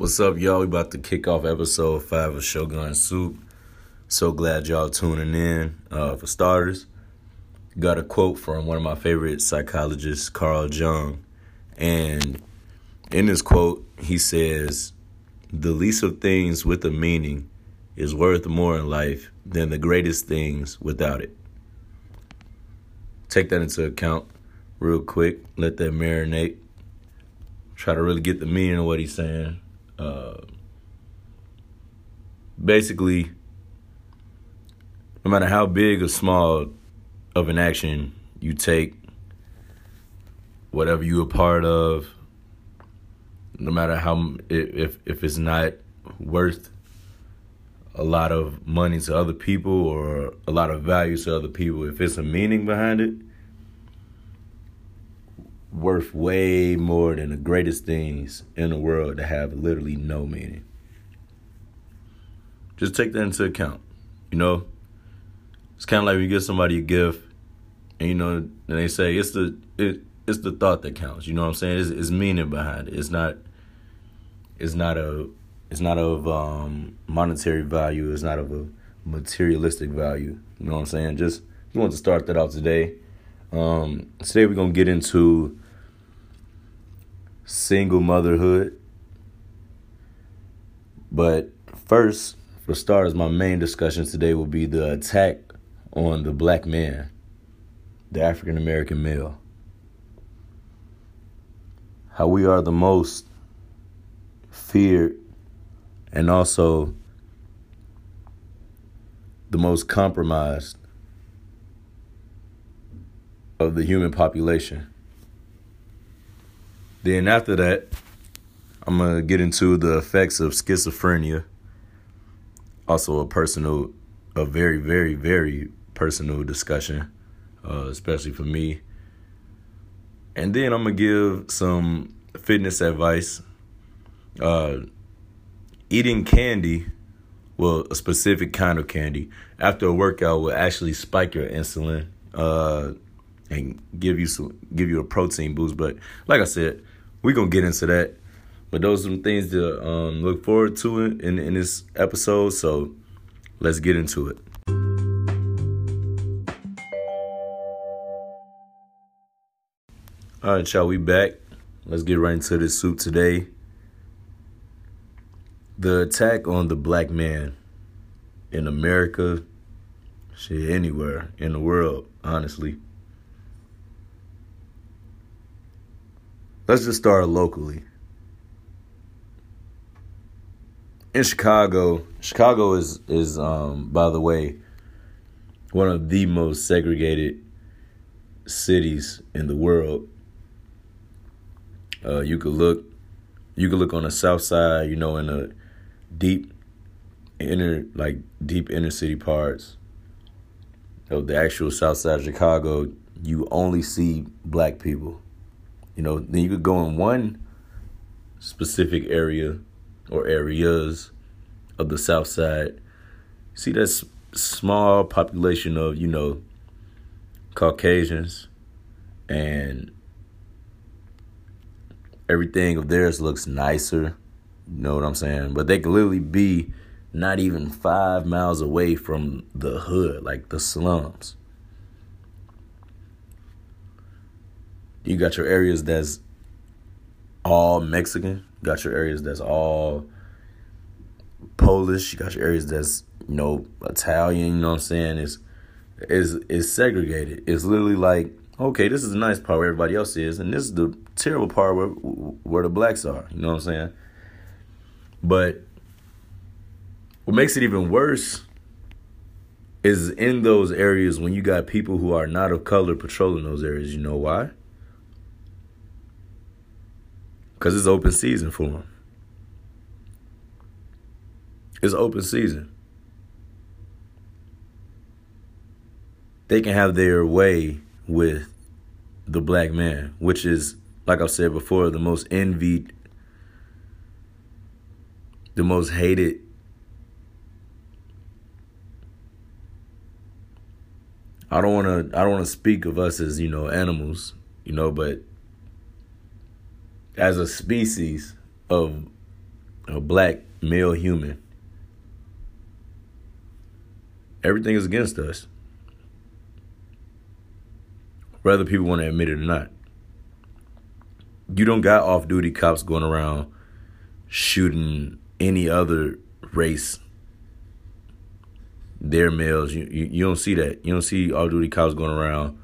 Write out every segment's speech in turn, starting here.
What's up, y'all? We about to kick off episode five of Shogun Soup. So glad y'all tuning in. Uh, for starters, got a quote from one of my favorite psychologists, Carl Jung, and in this quote, he says, "The least of things with a meaning is worth more in life than the greatest things without it." Take that into account, real quick. Let that marinate. Try to really get the meaning of what he's saying uh, basically, no matter how big or small of an action you take, whatever you're a part of, no matter how if if it's not worth a lot of money to other people or a lot of value to other people, if it's a meaning behind it, worth way more than the greatest things in the world that have literally no meaning. Just take that into account. You know, it's kind of like you give somebody a gift, and you know, and they say it's the it, it's the thought that counts. You know what I'm saying? It's, it's meaning behind it. It's not. It's not a. It's not of um, monetary value. It's not of a materialistic value. You know what I'm saying? Just just want to start that out today. Um, today we're gonna get into single motherhood. But first, for starters, my main discussion today will be the attack on the black man, the African American male. How we are the most feared and also the most compromised of the human population. Then after that, I'm gonna get into the effects of schizophrenia. Also, a personal, a very, very, very personal discussion, uh, especially for me. And then I'm gonna give some fitness advice. Uh, eating candy, well, a specific kind of candy after a workout will actually spike your insulin uh, and give you some, give you a protein boost. But like I said, we're gonna get into that. But those are some things to um, look forward to in, in this episode. So let's get into it. All right, y'all, we back. Let's get right into this soup today. The attack on the black man in America, shit, anywhere in the world, honestly. Let's just start locally. In Chicago, Chicago is is um, by the way one of the most segregated cities in the world. Uh, you could look, you could look on the south side, you know, in the deep inner, like deep inner city parts of the actual south side of Chicago. You only see black people. You know, then you could go in one specific area or areas of the South Side. See that small population of you know Caucasians, and everything of theirs looks nicer. You know what I'm saying? But they could literally be not even five miles away from the hood, like the slums. You got your areas that's all Mexican. You got your areas that's all Polish. You got your areas that's you know Italian. You know what I'm saying? It's is is segregated. It's literally like okay, this is the nice part where everybody else is, and this is the terrible part where where the blacks are. You know what I'm saying? But what makes it even worse is in those areas when you got people who are not of color patrolling those areas. You know why? Because it's open season for them. It's open season. They can have their way with the black man, which is, like I've said before, the most envied, the most hated. I don't want to. I don't want to speak of us as you know animals, you know, but as a species of a black male human, everything is against us. Whether people want to admit it or not. You don't got off duty cops going around shooting any other race their males. You, you, you don't see that. You don't see off duty cops going around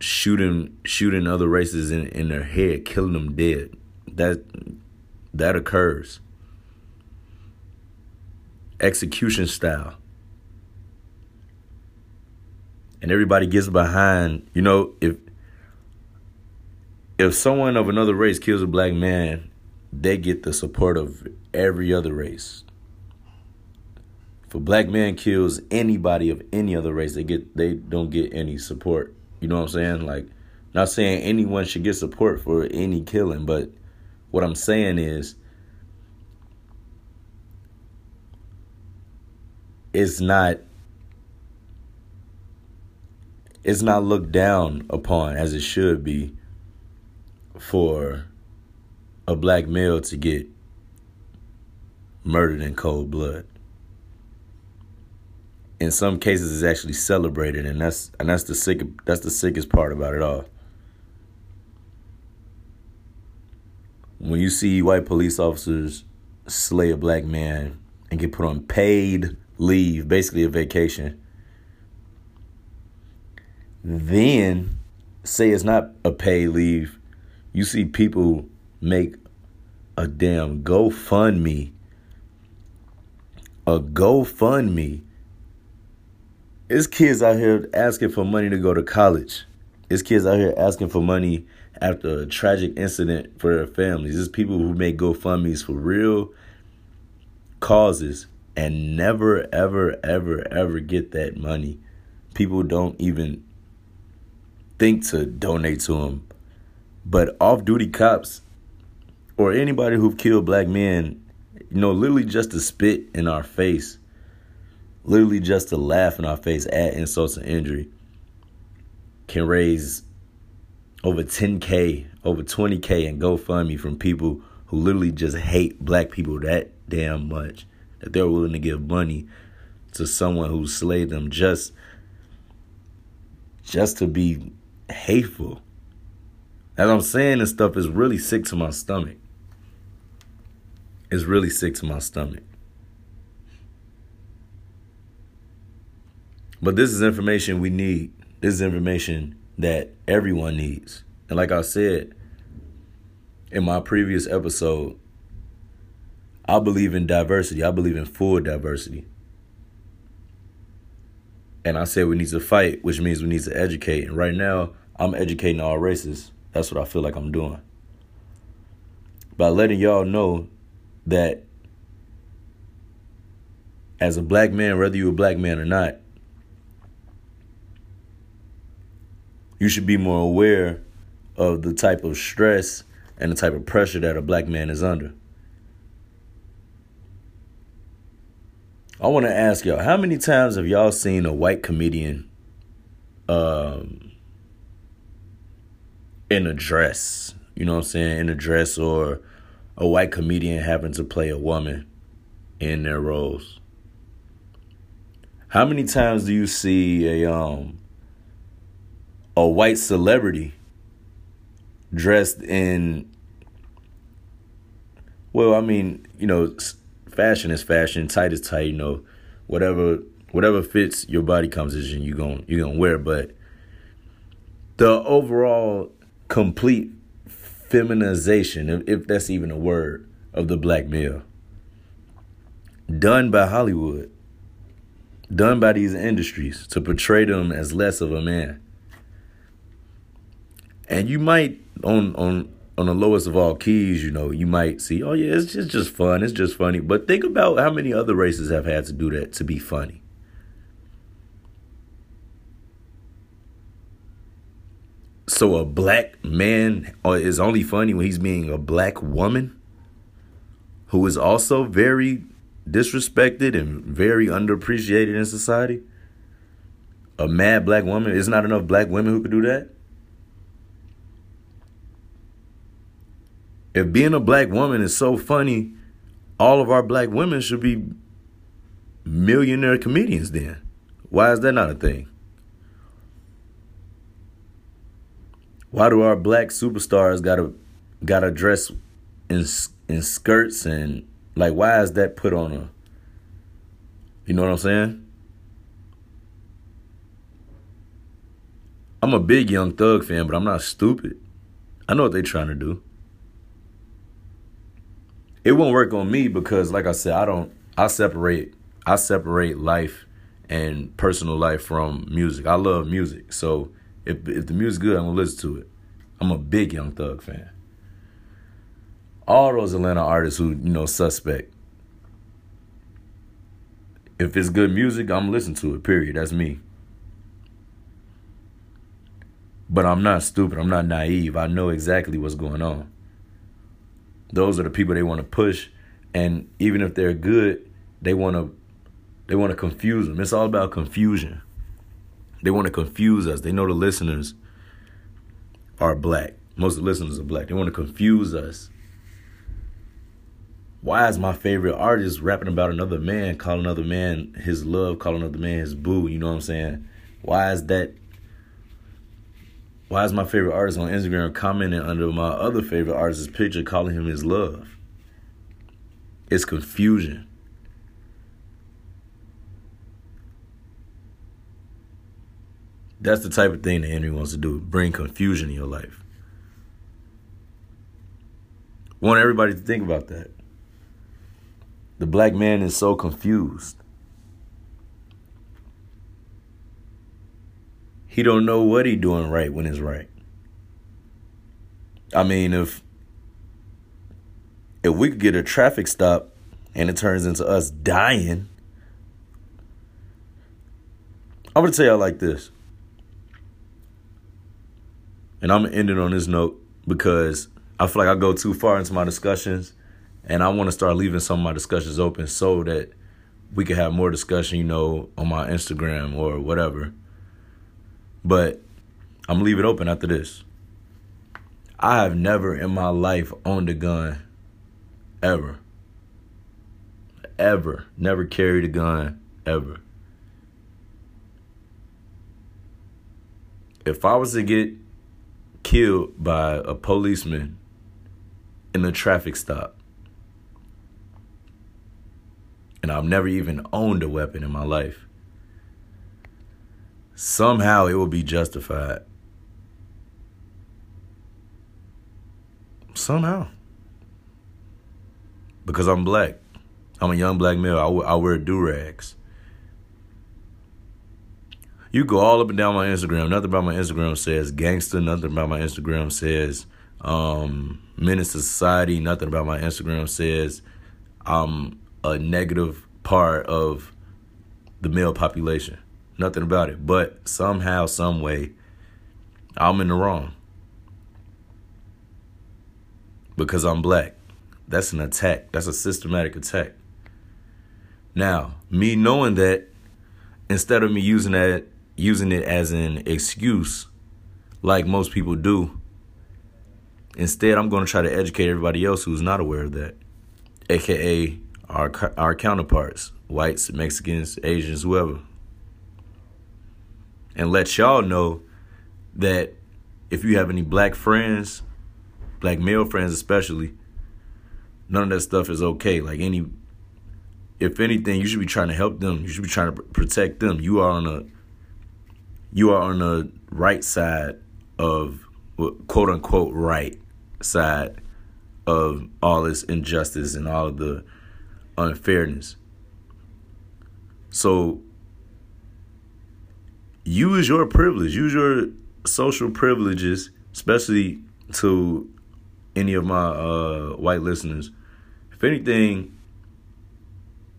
shooting shooting other races in, in their head, killing them dead. That that occurs. Execution style. And everybody gets behind, you know, if if someone of another race kills a black man, they get the support of every other race. If a black man kills anybody of any other race, they get they don't get any support. You know what I'm saying? Like, not saying anyone should get support for any killing, but what I'm saying is it's not it's not looked down upon as it should be for a black male to get murdered in cold blood in some cases is actually celebrated and that's and that's the sick that's the sickest part about it all. When you see white police officers slay a black man and get put on paid leave, basically a vacation, then say it's not a paid leave, you see people make a damn GoFundMe. A GoFundMe it's kids out here asking for money to go to college. It's kids out here asking for money after a tragic incident for their families. It's people who make GoFundMe's for real causes and never, ever, ever, ever get that money. People don't even think to donate to them. But off duty cops or anybody who've killed black men, you know, literally just to spit in our face literally just to laugh in our face at insults and injury can raise over 10k, over 20k and GoFundMe from people who literally just hate black people that damn much that they're willing to give money to someone who slayed them just just to be hateful. As I'm saying this stuff is really sick to my stomach. It's really sick to my stomach. But this is information we need. This is information that everyone needs. And like I said in my previous episode, I believe in diversity. I believe in full diversity. And I said we need to fight, which means we need to educate. And right now, I'm educating all races. That's what I feel like I'm doing. By letting y'all know that as a black man, whether you're a black man or not, you should be more aware of the type of stress and the type of pressure that a black man is under. I want to ask y'all, how many times have y'all seen a white comedian um, in a dress? You know what I'm saying? In a dress or a white comedian having to play a woman in their roles. How many times do you see a um a white celebrity dressed in well, I mean, you know, fashion is fashion, tight is tight, you know, whatever whatever fits your body composition you're going you're going to wear, but the overall complete feminization, if, if that's even a word, of the black male done by Hollywood, done by these industries to portray them as less of a man and you might on on on the lowest of all keys, you know, you might see, oh yeah, it's just just fun, it's just funny. But think about how many other races have had to do that to be funny. So a black man uh, is only funny when he's being a black woman who is also very disrespected and very underappreciated in society. A mad black woman, is not enough black women who could do that. If being a black woman is so funny, all of our black women should be millionaire comedians then. Why is that not a thing? Why do our black superstars gotta gotta dress in in skirts and like why is that put on a you know what I'm saying? I'm a big Young Thug fan, but I'm not stupid. I know what they're trying to do. It won't work on me because like I said, I don't I separate I separate life and personal life from music. I love music. So if if the music's good, I'm gonna listen to it. I'm a big Young Thug fan. All those Atlanta artists who, you know, suspect. If it's good music, I'm listening to it, period. That's me. But I'm not stupid. I'm not naive. I know exactly what's going on. Those are the people they want to push. And even if they're good, they want to they want to confuse them. It's all about confusion. They want to confuse us. They know the listeners are black. Most of the listeners are black. They want to confuse us. Why is my favorite artist rapping about another man, calling another man his love, calling another man his boo? You know what I'm saying? Why is that? Why is my favorite artist on Instagram commenting under my other favorite artist's picture, calling him his love? It's confusion. That's the type of thing that Henry wants to do bring confusion in your life. Want everybody to think about that. The black man is so confused. He don't know what he doing right when it's right. I mean, if if we could get a traffic stop and it turns into us dying, I'm gonna tell y'all like this and I'm gonna end it on this note because I feel like I go too far into my discussions, and I want to start leaving some of my discussions open so that we can have more discussion, you know, on my Instagram or whatever. But I'm leave it open after this. I have never in my life owned a gun, ever. Ever. Never carried a gun, ever. If I was to get killed by a policeman in a traffic stop. And I've never even owned a weapon in my life. Somehow it will be justified. Somehow. Because I'm black. I'm a young black male. I, I wear do rags. You go all up and down my Instagram. Nothing about my Instagram says gangster. Nothing about my Instagram says um, menace to society. Nothing about my Instagram says I'm a negative part of the male population. Nothing about it. But somehow, some way, I'm in the wrong. Because I'm black. That's an attack. That's a systematic attack. Now, me knowing that, instead of me using that using it as an excuse like most people do. Instead, I'm going to try to educate everybody else who's not aware of that, aka our our counterparts, whites, Mexicans, Asians, whoever. And let y'all know that if you have any black friends, black male friends especially, none of that stuff is okay. Like any if anything, you should be trying to help them. You should be trying to protect them. You are on a you are on the right side of quote unquote right side of all this injustice and all of the unfairness. So use your privilege, use your social privileges, especially to any of my uh, white listeners. If anything,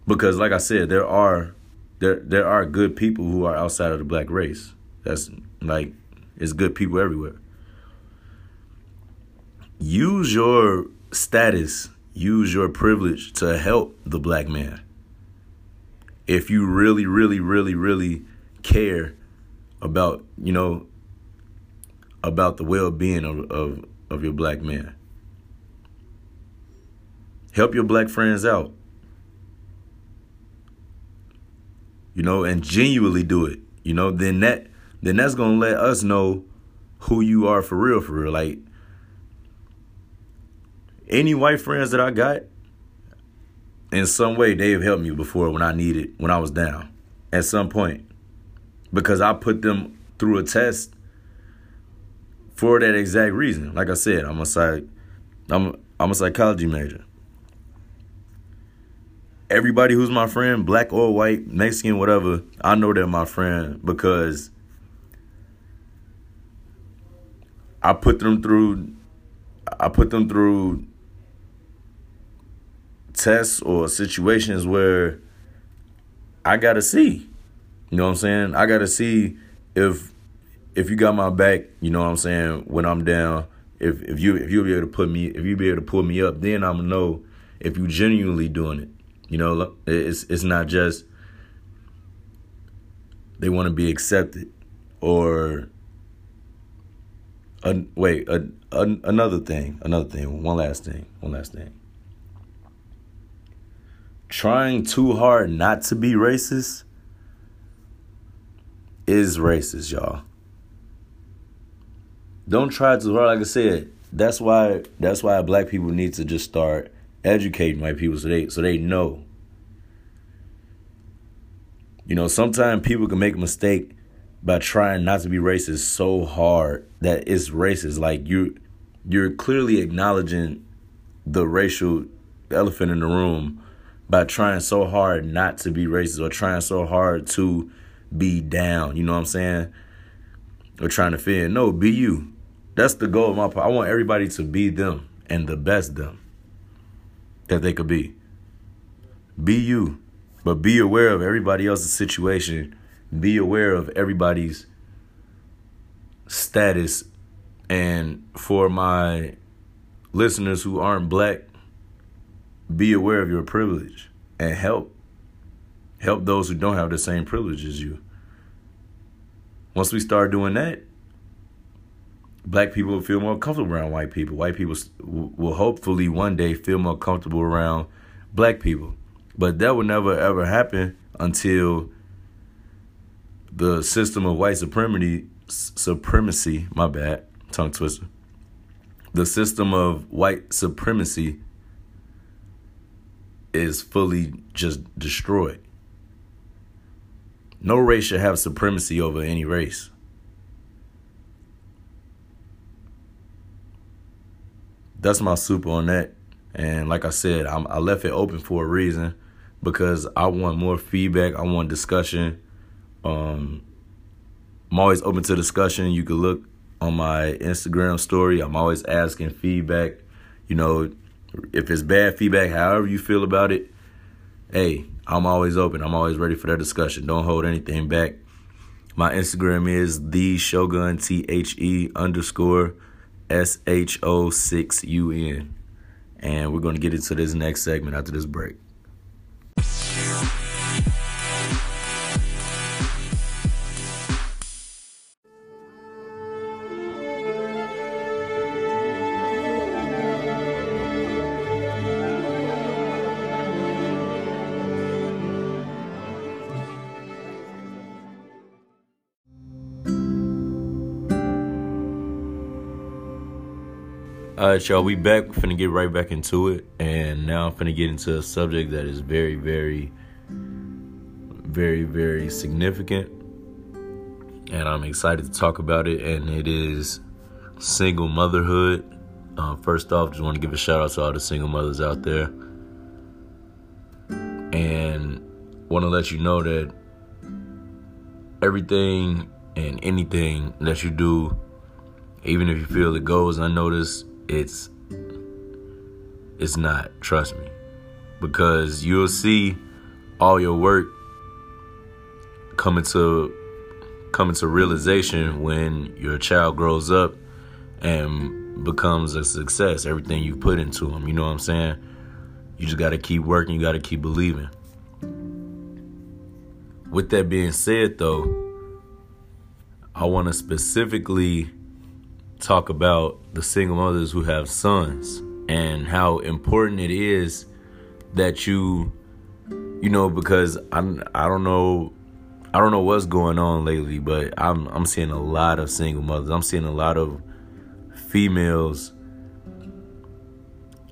because like I said, there are there there are good people who are outside of the black race. That's like it's good people everywhere. Use your status, use your privilege to help the black man. If you really, really, really, really care about, you know, about the well being of, of, of your black man. Help your black friends out. You know, and genuinely do it. You know, then that then that's gonna let us know who you are for real, for real. Like any white friends that I got, in some way they've helped me before when I needed when I was down at some point. Because I put them through a test for that exact reason. Like I said, I'm a psych I'm I'm a psychology major. Everybody who's my friend, black or white, Mexican, whatever, I know they're my friend because I put them through I put them through tests or situations where I gotta see. You know what I'm saying? I gotta see if if you got my back, you know what I'm saying, when I'm down, if if you if you'll be able to put me if you be able to pull me up, then I'm gonna know if you genuinely doing it. You know, it's it's not just they want to be accepted or uh, wait, uh, uh, another thing, another thing, one last thing, one last thing. Trying too hard not to be racist is racist, y'all. Don't try too hard. Like I said, that's why that's why black people need to just start educating white people so they so they know. You know, sometimes people can make a mistake by trying not to be racist so hard that it's racist. Like you you're clearly acknowledging the racial elephant in the room by trying so hard not to be racist or trying so hard to be down. You know what I'm saying? Or trying to fit in. No, be you. That's the goal of my part. I want everybody to be them and the best them that they could be. Be you, but be aware of everybody else's situation. Be aware of everybody's status. And for my listeners who aren't black, be aware of your privilege and help help those who don't have the same privilege as you. Once we start doing that, black people will feel more comfortable around white people. White people will hopefully one day feel more comfortable around black people. But that will never ever happen until the system of white supremacy supremacy, my bad, tongue twister. The system of white supremacy is fully just destroyed. No race should have supremacy over any race. That's my super on that. And like I said, I'm, i left it open for a reason because I want more feedback. I want discussion. Um, I'm always open to discussion. You can look on my Instagram story. I'm always asking feedback. You know, if it's bad feedback, however you feel about it, hey, I'm always open. I'm always ready for that discussion. Don't hold anything back. My Instagram is the Shogun T H E underscore S H O six U N. And we're gonna get into this next segment after this break. Right, y'all, we back. We're finna get right back into it. And now I'm finna get into a subject that is very, very, very, very significant. And I'm excited to talk about it. And it is single motherhood. Uh, first off, just want to give a shout out to all the single mothers out there. And want to let you know that everything and anything that you do, even if you feel it goes unnoticed, it's it's not trust me. Because you'll see all your work coming to coming to realization when your child grows up and becomes a success. Everything you put into them you know what i'm saying? You just got to keep working you got to keep believing. With that being said though i want to specifically talk about the single mothers who have sons. and how important it is that you you know because I'm I don't know I don't know what's going on lately, but I'm I'm seeing a lot of single mothers. I'm seeing a lot of females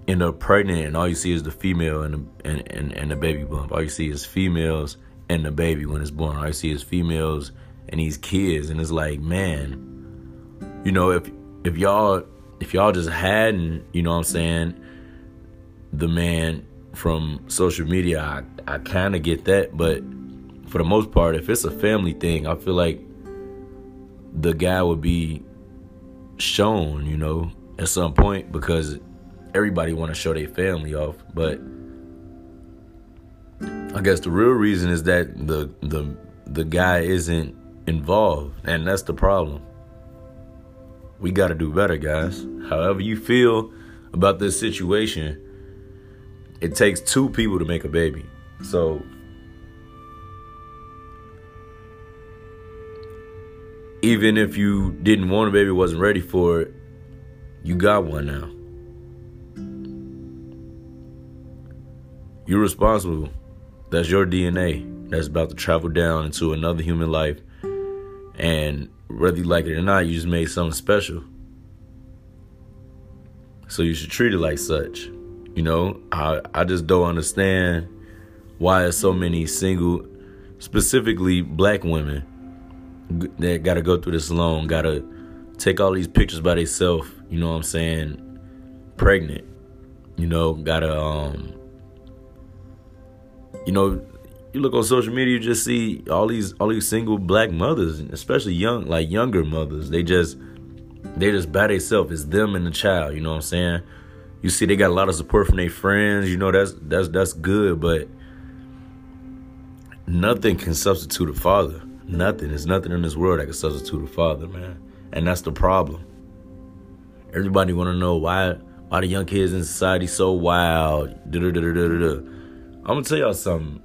end up pregnant and all you see is the female and the, and, and, and the baby bump. All you see is females and the baby when it's born. All you see is females and these kids and it's like, man, you know, if if y'all if y'all just hadn't, you know what I'm saying, the man from social media, I, I kind of get that, but for the most part, if it's a family thing, I feel like the guy would be shown, you know, at some point because everybody want to show their family off, but I guess the real reason is that the the the guy isn't involved, and that's the problem. We got to do better, guys. However you feel about this situation, it takes two people to make a baby. So even if you didn't want a baby, wasn't ready for it, you got one now. You're responsible. That's your DNA that's about to travel down into another human life. And whether you like it or not, you just made something special. So you should treat it like such. You know, I, I just don't understand why there's so many single, specifically black women that got to go through this alone, got to take all these pictures by themselves, you know what I'm saying, pregnant, you know, got to, um, you know, you look on social media, you just see all these all these single black mothers, especially young like younger mothers. They just they just by themselves. It's them and the child. You know what I'm saying? You see, they got a lot of support from their friends. You know that's that's that's good, but nothing can substitute a father. Nothing. There's nothing in this world that can substitute a father, man. And that's the problem. Everybody want to know why why the young kids in society so wild. I'm gonna tell y'all something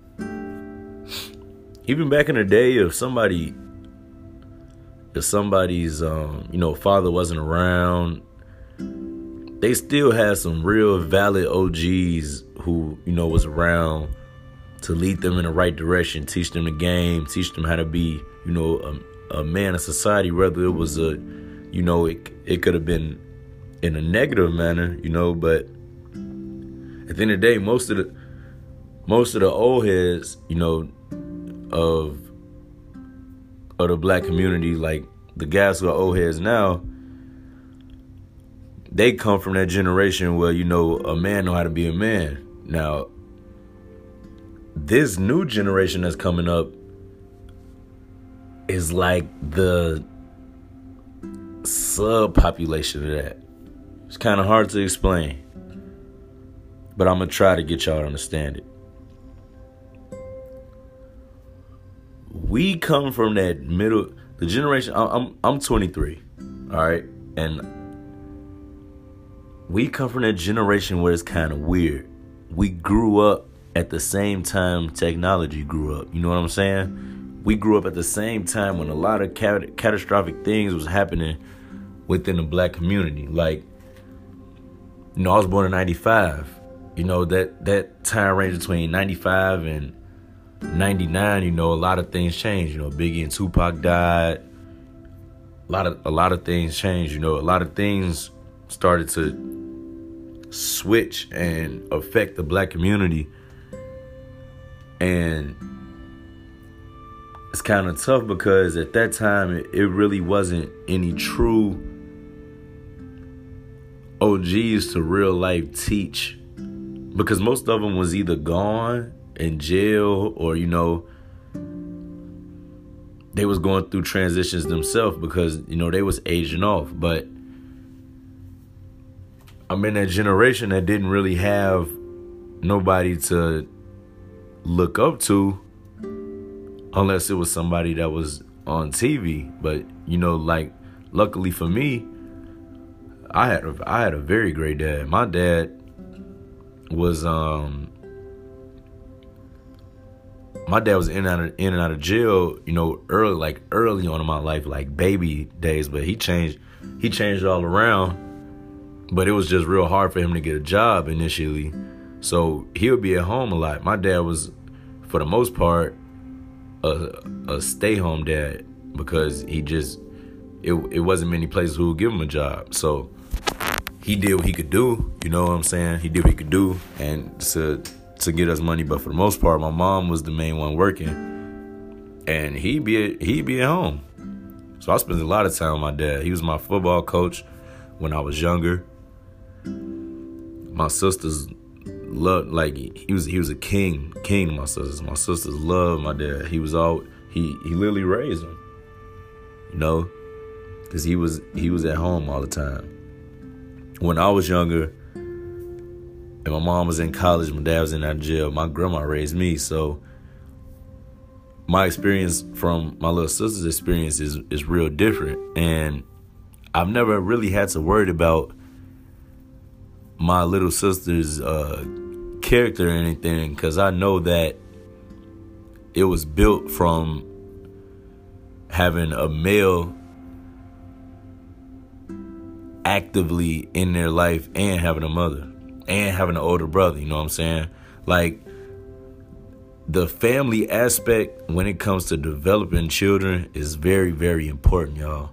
even back in the day, if somebody, if somebody's, um, you know, father wasn't around, they still had some real valid OGs who, you know, was around to lead them in the right direction, teach them the game, teach them how to be, you know, a, a man of society. Whether it was a, you know, it it could have been in a negative manner, you know, but at the end of the day, most of the most of the old heads, you know, of of the black community, like the guys who are old heads now, they come from that generation where you know a man know how to be a man. Now, this new generation that's coming up is like the subpopulation of that. It's kind of hard to explain, but I'm gonna try to get y'all to understand it. We come from that middle the generation I'm I'm 23 all right? And we come from that generation where it's kind of weird. We grew up at the same time technology grew up you know what I'm saying? We grew up at the same time when a lot of cat- catastrophic things was happening within the black community. Like you know I was born in 95 you know that that time range between 95 and 99, you know, a lot of things changed. You know, Biggie and Tupac died. A lot of a lot of things changed. You know, a lot of things started to switch and affect the black community. And it's kind of tough because at that time it, it really wasn't any true OGs to real life teach because most of them was either gone in jail or you know they was going through transitions themselves because you know they was aging off. But i'm in that generation that didn't really have nobody to look up to unless it was somebody that was on tv but you know like luckily for me i had a, i had a very great dad. My dad was um my dad was in and out of, in and out of jail, you know, early like early on in my life, like baby days, but he changed he changed all around but it was just real hard for him to get a job initially. So he would be at home a lot. My dad was, for the most part, a, a stay home dad because he just it it wasn't many places who would give him a job. So he did what he could do. You know what I'm saying? He did what he could do, and to to get us money. But for the most part, my mom was the main one working, and he be he be at home. So I spent a lot of time with my dad. He was my football coach when I was younger. My sisters loved like he was he was a king, king to my sisters. My sisters loved my dad. He was all he he literally raised them. You know, because he was he was at home all the time. When I was younger, and my mom was in college, my dad was in that jail. My grandma raised me, so my experience from my little sister's experience is is real different, and I've never really had to worry about my little sister's uh, character or anything because I know that it was built from having a male actively in their life and having a mother and having an older brother, you know what I'm saying? Like the family aspect when it comes to developing children is very very important, y'all.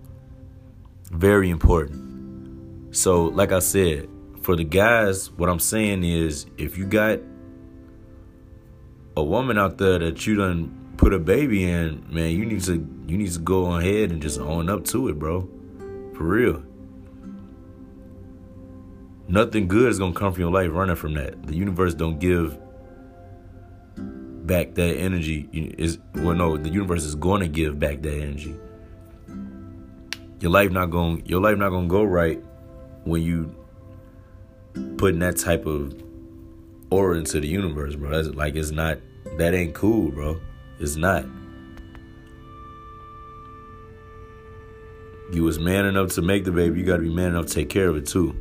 Very important. So, like I said, for the guys, what I'm saying is if you got a woman out there that you done put a baby in, man, you need to you need to go ahead and just own up to it, bro. For real. Nothing good is gonna come from your life running from that. The universe don't give back that energy. Is well, no, the universe is going to give back that energy. Your life not going, your life not gonna go right when you putting that type of aura into the universe, bro. That's like it's not. That ain't cool, bro. It's not. You was man enough to make the baby. You got to be man enough to take care of it too.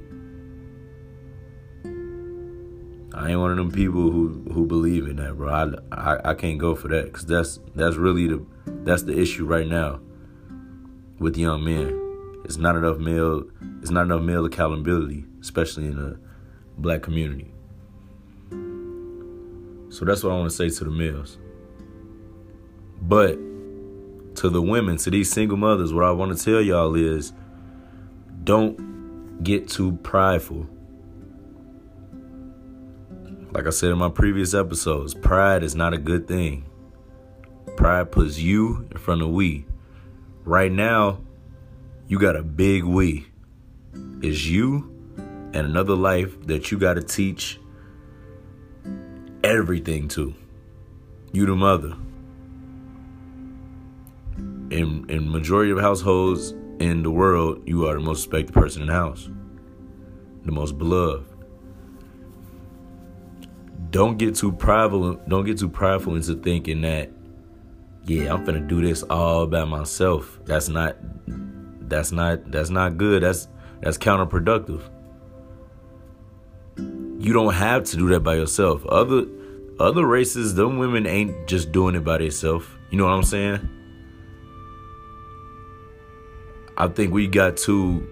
I ain't one of them people who who believe in that, bro. I, I, I can't go for that because that's that's really the that's the issue right now with young men. It's not enough male. It's not enough male accountability, especially in the black community. So that's what I want to say to the males. But to the women, to these single mothers, what I want to tell y'all is don't get too prideful. Like I said in my previous episodes, pride is not a good thing. Pride puts you in front of we. Right now, you got a big we. It's you and another life that you got to teach everything to. You the mother. In in majority of households in the world, you are the most respected person in the house. The most beloved don't get too prideful don't get too prideful into thinking that yeah i'm gonna do this all by myself. That's not that's not that's not good. That's that's counterproductive. You don't have to do that by yourself. Other other races them women ain't just doing it by themselves. You know what i'm saying? I think we got to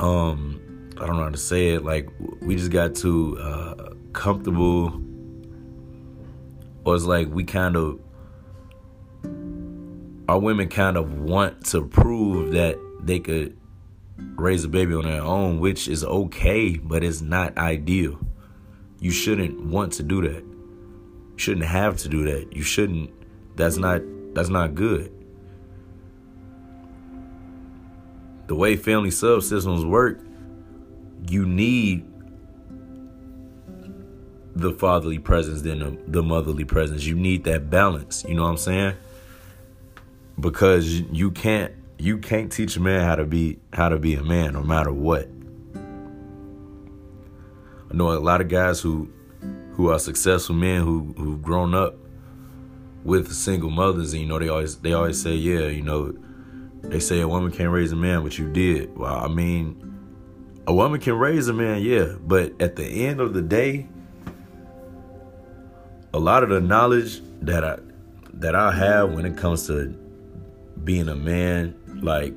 um i don't know how to say it. Like we just got to uh comfortable or it's like we kind of our women kind of want to prove that they could raise a baby on their own, which is okay, but it's not ideal. You shouldn't want to do that. You shouldn't have to do that. You shouldn't that's not that's not good. The way family subsystems work, you need the fatherly presence than the, the motherly presence. You need that balance. You know what I'm saying? Because you can't you can't teach a man how to be how to be a man no matter what. I know a lot of guys who who are successful men who who've grown up with single mothers and you know they always they always say yeah you know they say a woman can't raise a man but you did well i mean a woman can raise a man yeah but at the end of the day a lot of the knowledge that I that I have when it comes to being a man, like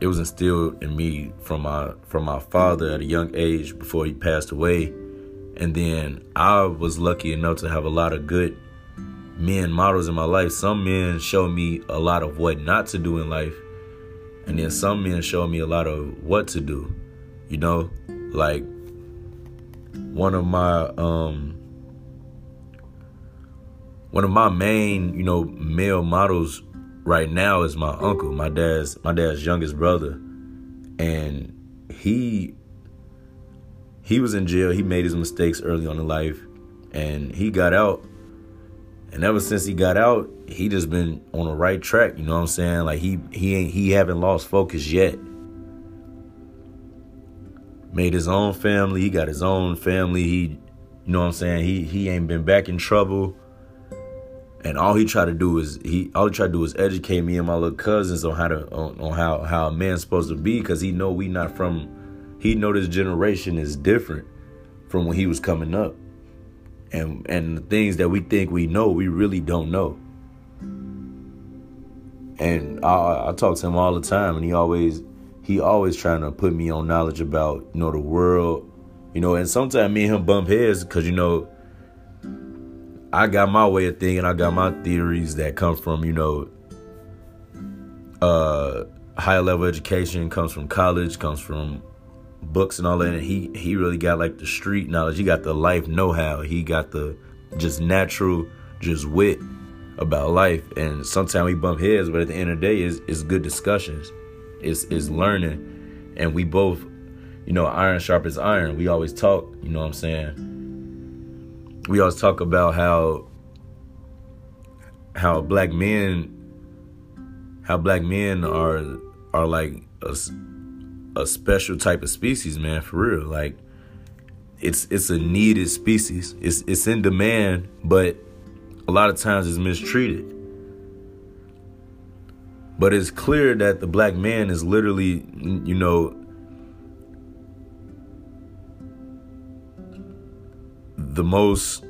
it was instilled in me from my from my father at a young age before he passed away. And then I was lucky enough to have a lot of good men models in my life. Some men showed me a lot of what not to do in life. And then some men showed me a lot of what to do. You know, like one of my um one of my main, you know, male models right now is my uncle, my dad's my dad's youngest brother, and he he was in jail. He made his mistakes early on in life, and he got out. And ever since he got out, he just been on the right track. You know what I'm saying? Like he he ain't he haven't lost focus yet. Made his own family. He got his own family. He, you know what I'm saying? He he ain't been back in trouble and all he tried to do is he all he tried to do is educate me and my little cousins on how to on, on how how a man's supposed to be because he know we not from he know this generation is different from when he was coming up and and the things that we think we know we really don't know and I, I talk to him all the time and he always he always trying to put me on knowledge about you know the world you know and sometimes me and him bump heads because you know I got my way of thinking. I got my theories that come from, you know, uh, higher level education comes from college, comes from books and all that. And he he really got like the street knowledge. He got the life know how. He got the just natural, just wit about life. And sometimes we bump heads, but at the end of the day, it's, it's good discussions. It's it's learning, and we both, you know, iron sharp as iron. We always talk. You know what I'm saying? we always talk about how how black men how black men are are like a, a special type of species man for real like it's it's a needed species it's it's in demand but a lot of times it's mistreated but it's clear that the black man is literally you know the most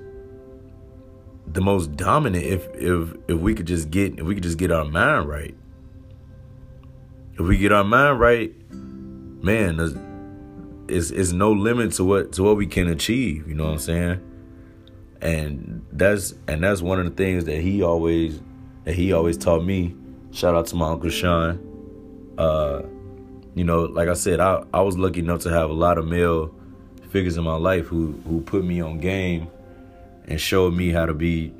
the most dominant if if if we could just get if we could just get our mind right. If we get our mind right, man, is it's no limit to what to what we can achieve, you know what I'm saying? And that's and that's one of the things that he always that he always taught me. Shout out to my Uncle Sean. Uh, you know, like I said, I, I was lucky enough to have a lot of male figures in my life who who put me on game and showed me how to be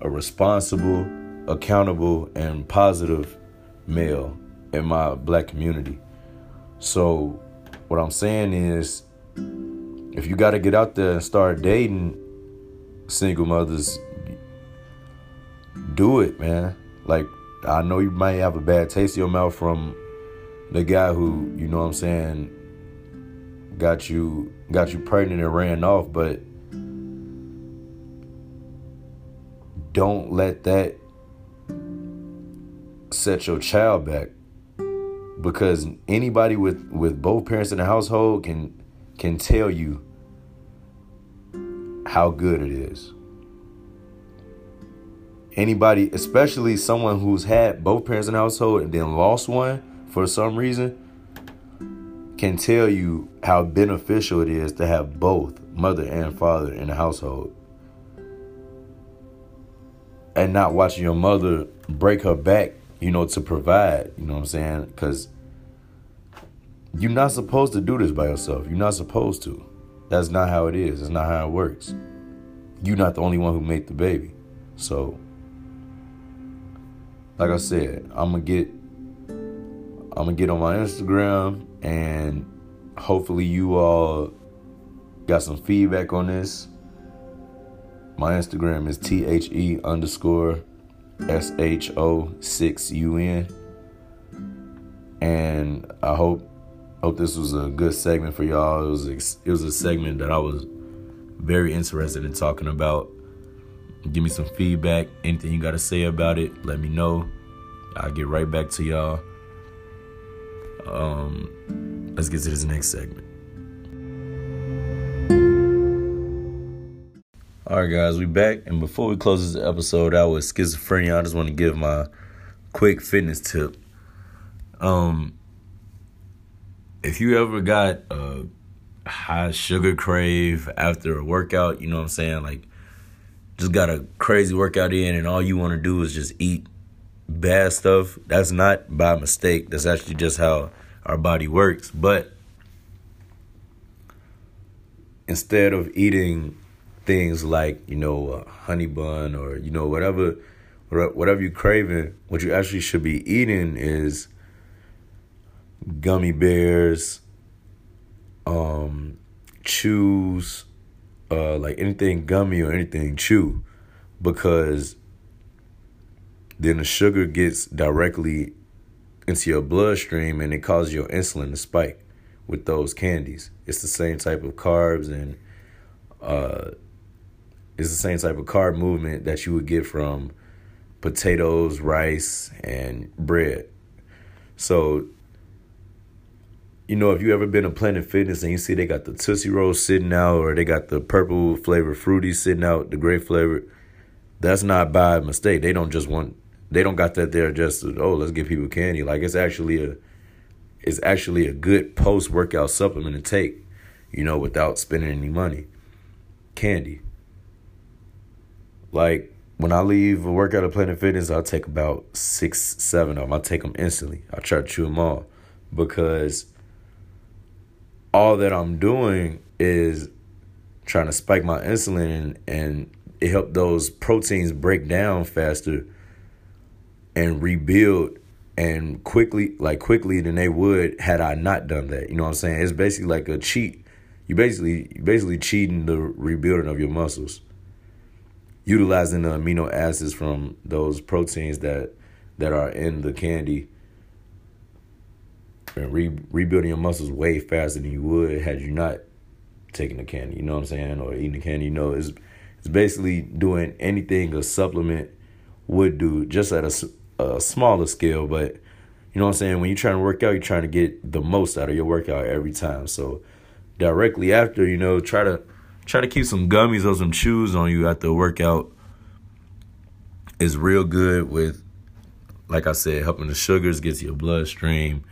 a responsible, accountable, and positive male in my black community. So, what I'm saying is, if you got to get out there and start dating single mothers, do it, man. Like, I know you might have a bad taste in your mouth from the guy who, you know what I'm saying, got you got you pregnant and ran off, but don't let that set your child back. Because anybody with with both parents in the household can can tell you how good it is anybody especially someone who's had both parents in the household and then lost one for some reason can tell you how beneficial it is to have both mother and father in the household. And not watching your mother break her back, you know, to provide, you know what I'm saying? Because you're not supposed to do this by yourself. You're not supposed to. That's not how it is. It's not how it works. You're not the only one who made the baby. So, like I said, I'm gonna get I'm gonna get on my Instagram and hopefully you all got some feedback on this. My Instagram is T H E underscore S H O six U N. And I hope hope this was a good segment for y'all. It was it was a segment that I was very interested in talking about. Give me some feedback. Anything you got to say about it, let me know. I'll get right back to y'all. Um, let's get to this next segment. All right, guys, we back, and before we close this episode out with schizophrenia, I just want to give my quick fitness tip. Um, if you ever got a high sugar crave after a workout, you know what I'm saying? Like, just got a crazy workout in, and all you want to do is just eat bad stuff. That's not by mistake. That's actually just how our body works. But instead of eating things like you know a honey bun or you know whatever whatever you're craving, what you actually should be eating is gummy bears, um, chews, uh, like anything gummy or anything chew, because then the sugar gets directly into your bloodstream and it causes your insulin to spike with those candies. It's the same type of carbs and uh, it's the same type of carb movement that you would get from potatoes, rice, and bread. So you know, if you ever been to Planet Fitness and you see they got the Tootsie Rolls sitting out or they got the purple flavor fruity sitting out, the grape flavor, that's not by mistake. They don't just want they don't got that there just to, oh, let's give people candy. Like it's actually a it's actually a good post workout supplement to take, you know, without spending any money. Candy. Like when I leave a workout at Planet Fitness, I'll take about six, seven of them. I'll take them instantly. I try to chew them all because all that I'm doing is trying to spike my insulin and, and it helped those proteins break down faster and rebuild and quickly like quickly than they would had I not done that. You know what I'm saying? It's basically like a cheat. You basically you basically cheating the rebuilding of your muscles. Utilizing the amino acids from those proteins that that are in the candy and re- rebuilding your muscles way faster than you would had you not taking the candy. You know what I'm saying, or eating the candy. You know, it's it's basically doing anything a supplement would do, just at a, a smaller scale. But you know what I'm saying. When you're trying to work out, you're trying to get the most out of your workout every time. So directly after, you know, try to try to keep some gummies or some chews on you after a workout is real good with like I said, helping the sugars get to your bloodstream,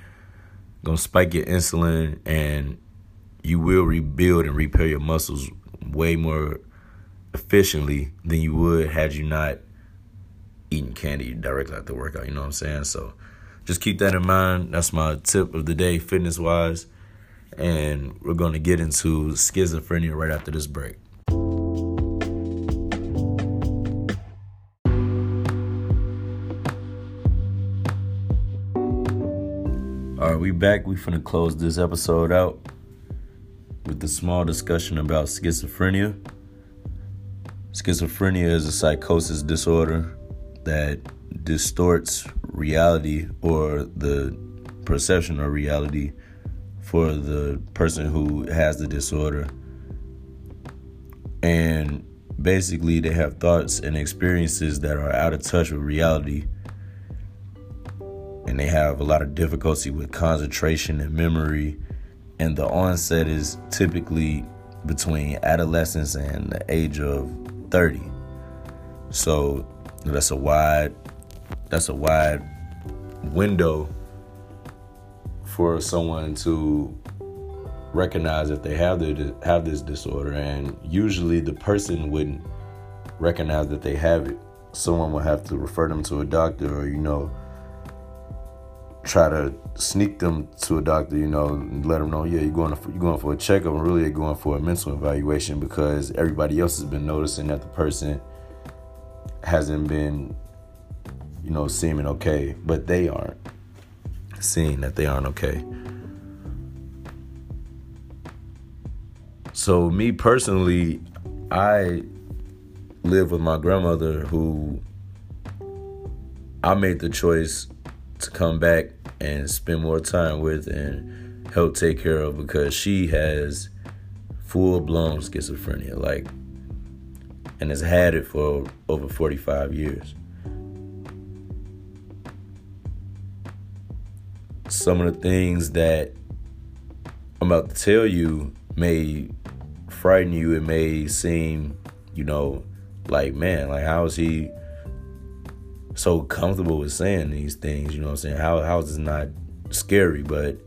gonna spike your insulin and you will rebuild and repair your muscles way more efficiently than you would had you not eating candy directly after workout. You know what I'm saying? So just keep that in mind. That's my tip of the day, fitness wise. And we're to get into schizophrenia right after this break. Right, we back. We finna close this episode out with a small discussion about schizophrenia. Schizophrenia is a psychosis disorder that distorts reality or the perception of reality for the person who has the disorder. And basically, they have thoughts and experiences that are out of touch with reality and they have a lot of difficulty with concentration and memory. And the onset is typically between adolescence and the age of 30. So that's a wide that's a wide window for someone to recognize that they have the have this disorder and usually the person wouldn't recognize that they have it someone would have to refer them to a doctor or you know try to sneak them to a doctor, you know, and let them know, yeah, you're going for, you're going for a checkup, and really going for a mental evaluation because everybody else has been noticing that the person hasn't been, you know, seeming okay, but they aren't seeing that they aren't okay. So me personally, I live with my grandmother who I made the choice to come back and spend more time with and help take care of because she has full blown schizophrenia, like, and has had it for over 45 years. Some of the things that I'm about to tell you may frighten you. It may seem, you know, like, man, like, how is he so comfortable with saying these things. You know what I'm saying? How how is this not scary? But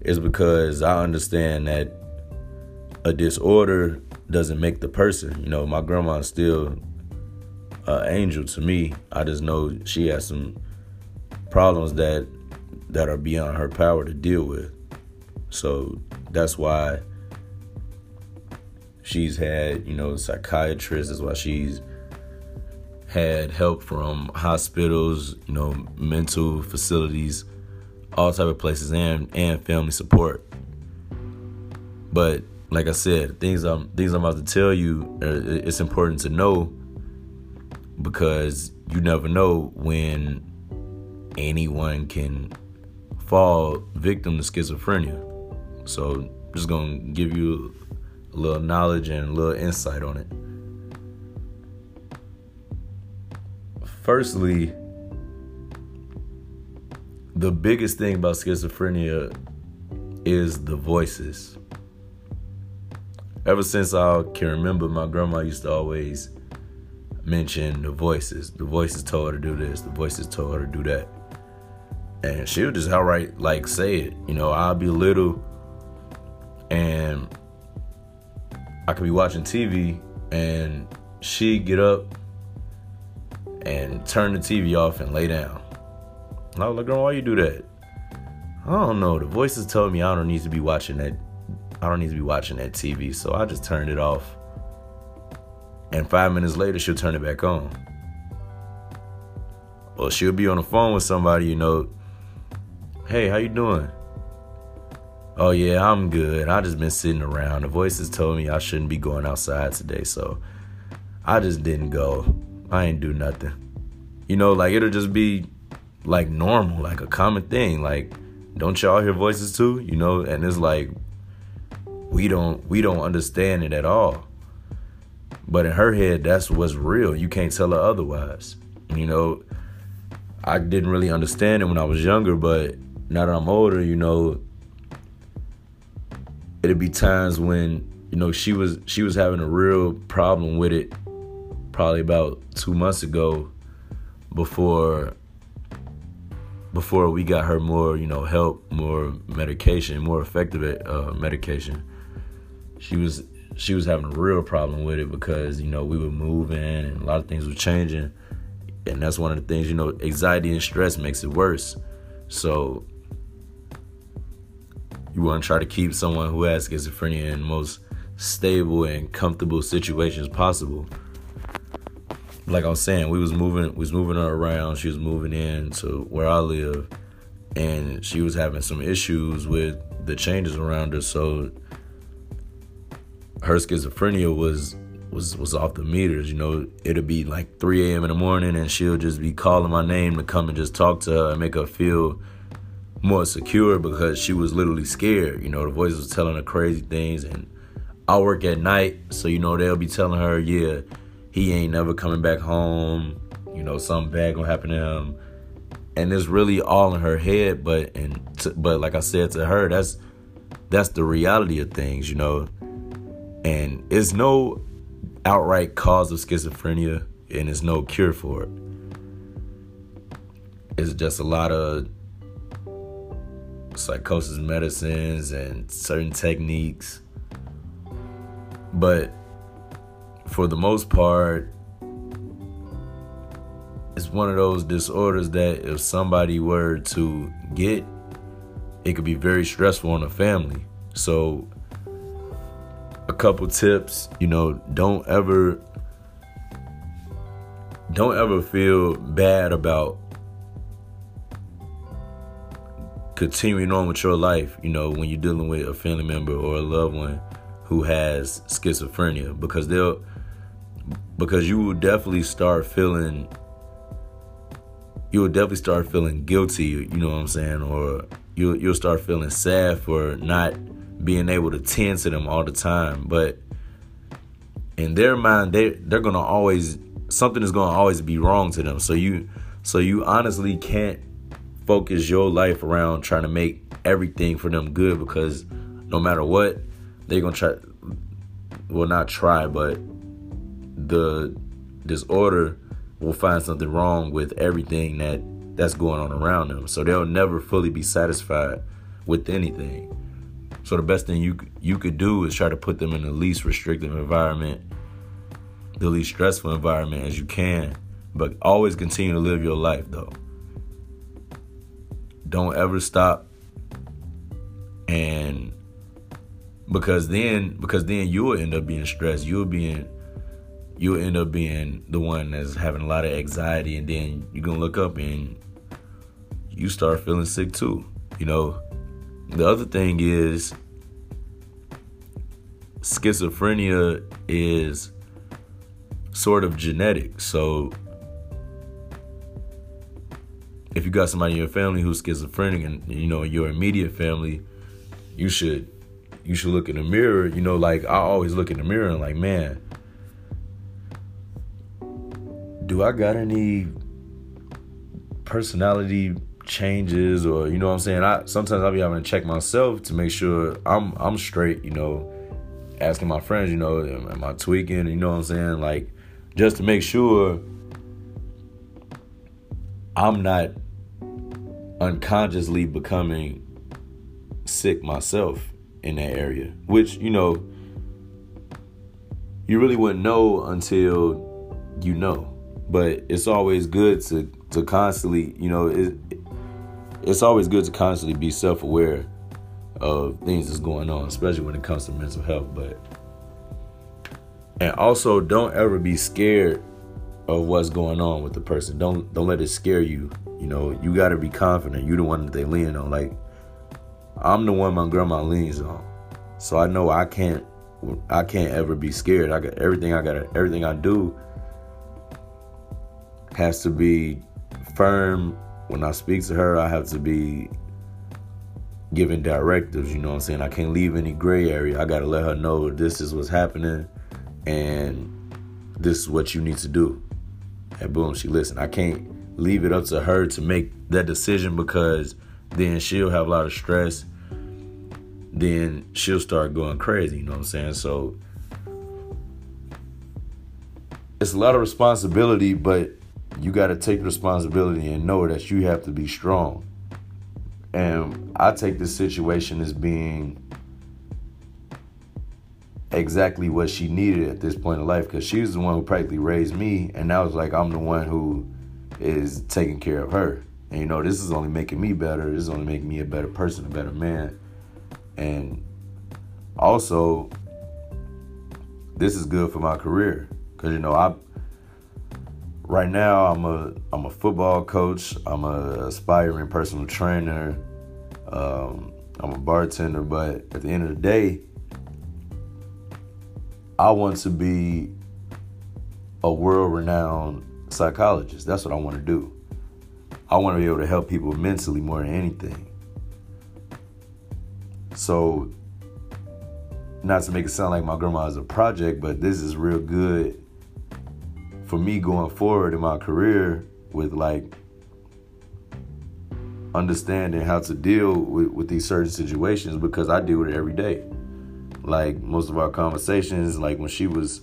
it's because I understand that a disorder doesn't make the person. You know, my grandma is still an angel to me. I just know she has some problems that that are beyond her power to deal with. So that's why she's had, you know, psychiatrists. That's why she's had help from hospitals, you know, mental facilities, all type of places, and and family support. But like I said, things I'm things I'm about to tell you, uh, it's important to know because you never know when anyone can fall victim to schizophrenia. So just gonna give you a little knowledge and a little insight on it. Firstly, the biggest thing about schizophrenia is the voices. Ever since I can remember, my grandma used to always mention the voices. The voices told her to do this, the voices told her to do that. And she would just outright like say it. You know, I'll be little and I could be watching TV and she'd get up and turn the TV off and lay down. And I was like, girl, why you do that? I don't know. The voices told me I don't need to be watching that. I don't need to be watching that TV, so I just turned it off. And five minutes later, she'll turn it back on. Or she'll be on the phone with somebody, you know. Hey, how you doing? Oh yeah, I'm good. I just been sitting around. The voices told me I shouldn't be going outside today, so I just didn't go. I ain't do nothing. You know, like it'll just be like normal, like a common thing. Like, don't y'all hear voices too? You know, and it's like we don't we don't understand it at all. But in her head, that's what's real. You can't tell her otherwise. You know, I didn't really understand it when I was younger, but now that I'm older, you know, it'd be times when you know she was she was having a real problem with it probably about two months ago before before we got her more you know help more medication more effective uh, medication. She was she was having a real problem with it because you know we were moving and a lot of things were changing. And that's one of the things you know anxiety and stress makes it worse. So you want to try to keep someone who has schizophrenia in the most stable and comfortable situations possible like I was saying, we was moving, we was moving her around. She was moving in to where I live, and she was having some issues with the changes around her. So her schizophrenia was was was off the meters. You know, it'd be like 3 a.m. in the morning, and she'll just be calling my name to come and just talk to her and make her feel more secure because she was literally scared. You know, the voices was telling her crazy things, and I work at night, so you know they'll be telling her, yeah he ain't never coming back home. You know, something bad gonna happen to him. And it's really all in her head, but and but like I said to her, that's that's the reality of things, you know. And it's no outright cause of schizophrenia, and it's no cure for it. It's just a lot of psychosis medicines and certain techniques. But for the most part, it's one of those disorders that if somebody were to get, it could be very stressful on a family. So, a couple tips, you know, don't ever don't ever feel bad about continuing on with your life, you know, when you're dealing with a family member or a loved one who has schizophrenia because they'll because you will definitely start feeling you will definitely start feeling guilty, you know what I'm saying, or you'll you'll start feeling sad for not being able to tend to them all the time. But in their mind, they they're gonna always something is gonna always be wrong to them. So you so you honestly can't focus your life around trying to make everything for them good because no matter what, they're gonna try well not try, but the disorder will find something wrong with everything that that's going on around them. So they'll never fully be satisfied with anything. So the best thing you you could do is try to put them in the least restrictive environment, the least stressful environment as you can, but always continue to live your life though. Don't ever stop and because then because then you'll end up being stressed. You'll be you'll end up being the one that's having a lot of anxiety and then you're gonna look up and you start feeling sick too. You know, the other thing is schizophrenia is sort of genetic. So if you got somebody in your family who's schizophrenic and you know your immediate family, you should you should look in the mirror. You know, like I always look in the mirror and like, man, do I got any personality changes or you know what I'm saying? I sometimes I'll be having to check myself to make sure I'm I'm straight, you know, asking my friends, you know, am I tweaking? You know what I'm saying? Like just to make sure I'm not unconsciously becoming sick myself in that area, which, you know, you really wouldn't know until you know. But it's always good to to constantly, you know, it, it's always good to constantly be self-aware of things that's going on, especially when it comes to mental health. But and also don't ever be scared of what's going on with the person. Don't don't let it scare you. You know, you gotta be confident. You're the one that they lean on. Like I'm the one my grandma leans on. So I know I can't I can't ever be scared. I got everything I got everything I do has to be firm. When I speak to her, I have to be giving directives, you know what I'm saying? I can't leave any gray area. I got to let her know this is what's happening and this is what you need to do. And boom, she listened. I can't leave it up to her to make that decision because then she'll have a lot of stress. Then she'll start going crazy, you know what I'm saying? So it's a lot of responsibility, but you got to take responsibility and know that you have to be strong. And I take this situation as being exactly what she needed at this point in life because she was the one who practically raised me, and now it's like I'm the one who is taking care of her. And you know, this is only making me better. This is only making me a better person, a better man. And also, this is good for my career because you know I. Right now, I'm a I'm a football coach. I'm a aspiring personal trainer. Um, I'm a bartender, but at the end of the day, I want to be a world renowned psychologist. That's what I want to do. I want to be able to help people mentally more than anything. So, not to make it sound like my grandma is a project, but this is real good for me going forward in my career with like understanding how to deal with, with these certain situations because I deal with it every day like most of our conversations, like when she was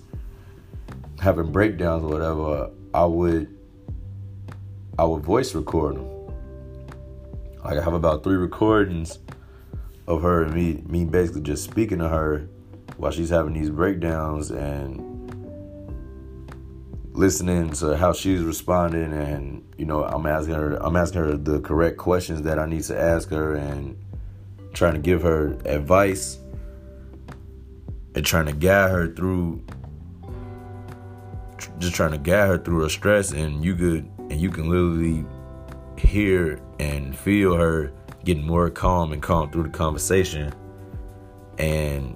having breakdowns or whatever, I would I would voice record them. Like I have about three recordings of her and me me basically just speaking to her while she's having these breakdowns and listening to how she's responding and you know I'm asking her I'm asking her the correct questions that I need to ask her and trying to give her advice and trying to guide her through just trying to guide her through her stress and you could and you can literally hear and feel her getting more calm and calm through the conversation. And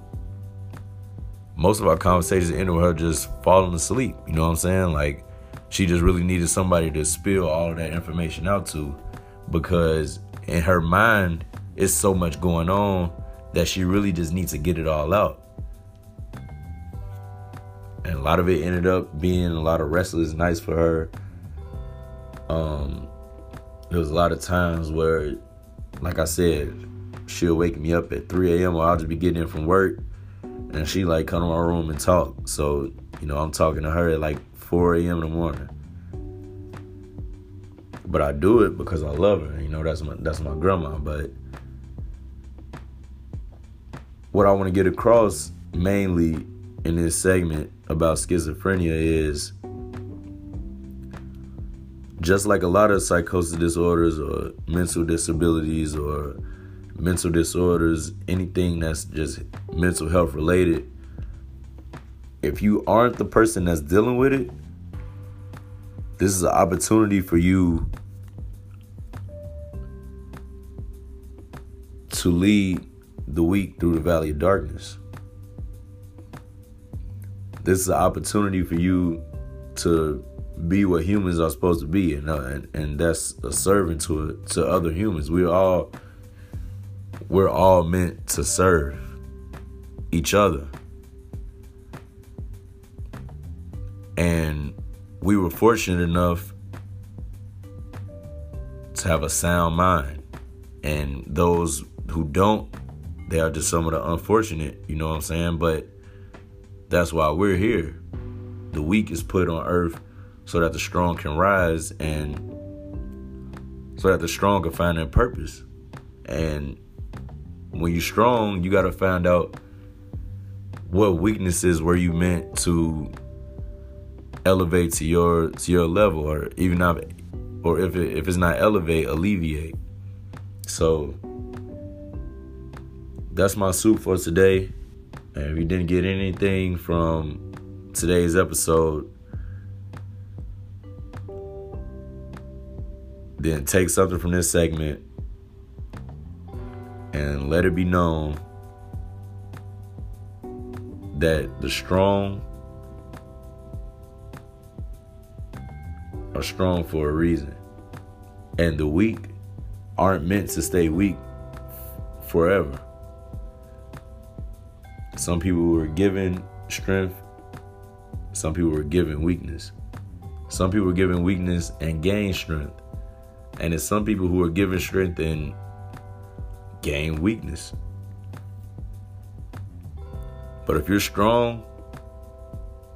most of our conversations ended with her just falling asleep you know what i'm saying like she just really needed somebody to spill all of that information out to because in her mind it's so much going on that she really just needs to get it all out and a lot of it ended up being a lot of restless nights for her. Um, there was a lot of times where, like I said, she'll wake me up at 3 a.m. or I'll just be getting in from work, and she like come to my room and talk. So you know, I'm talking to her at like 4 a.m. in the morning. But I do it because I love her. You know, that's my that's my grandma. But what I want to get across mainly in this segment about schizophrenia is just like a lot of psychosis disorders or mental disabilities or mental disorders, anything that's just mental health related, if you aren't the person that's dealing with it, this is an opportunity for you to lead the weak through the valley of darkness. This is an opportunity for you to be what humans are supposed to be, and uh, and, and that's a servant to to other humans. We're all we're all meant to serve each other, and we were fortunate enough to have a sound mind, and those who don't, they are just some of the unfortunate. You know what I'm saying? But that's why we're here. The weak is put on earth so that the strong can rise and so that the strong can find their purpose. And when you're strong, you got to find out what weaknesses were you meant to elevate to your to your level, or even not, or if it, if it's not elevate, alleviate. So that's my soup for today. And if you didn't get anything from today's episode, then take something from this segment let it be known that the strong are strong for a reason. And the weak aren't meant to stay weak forever. Some people were given strength, some people were given weakness. Some people were given weakness and gained strength. And it's some people who are given strength and gain weakness. But if you're strong,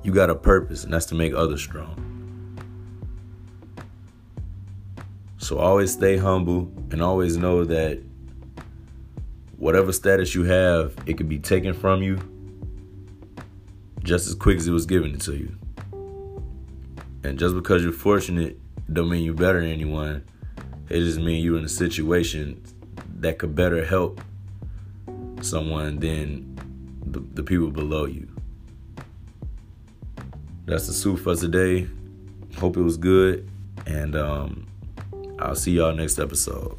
you got a purpose, and that's to make others strong. So always stay humble and always know that whatever status you have, it can be taken from you just as quick as it was given to you. And just because you're fortunate don't mean you're better than anyone. It just means you're in a situation that could better help someone than the, the people below you. That's the soup for today. Hope it was good. And um, I'll see y'all next episode.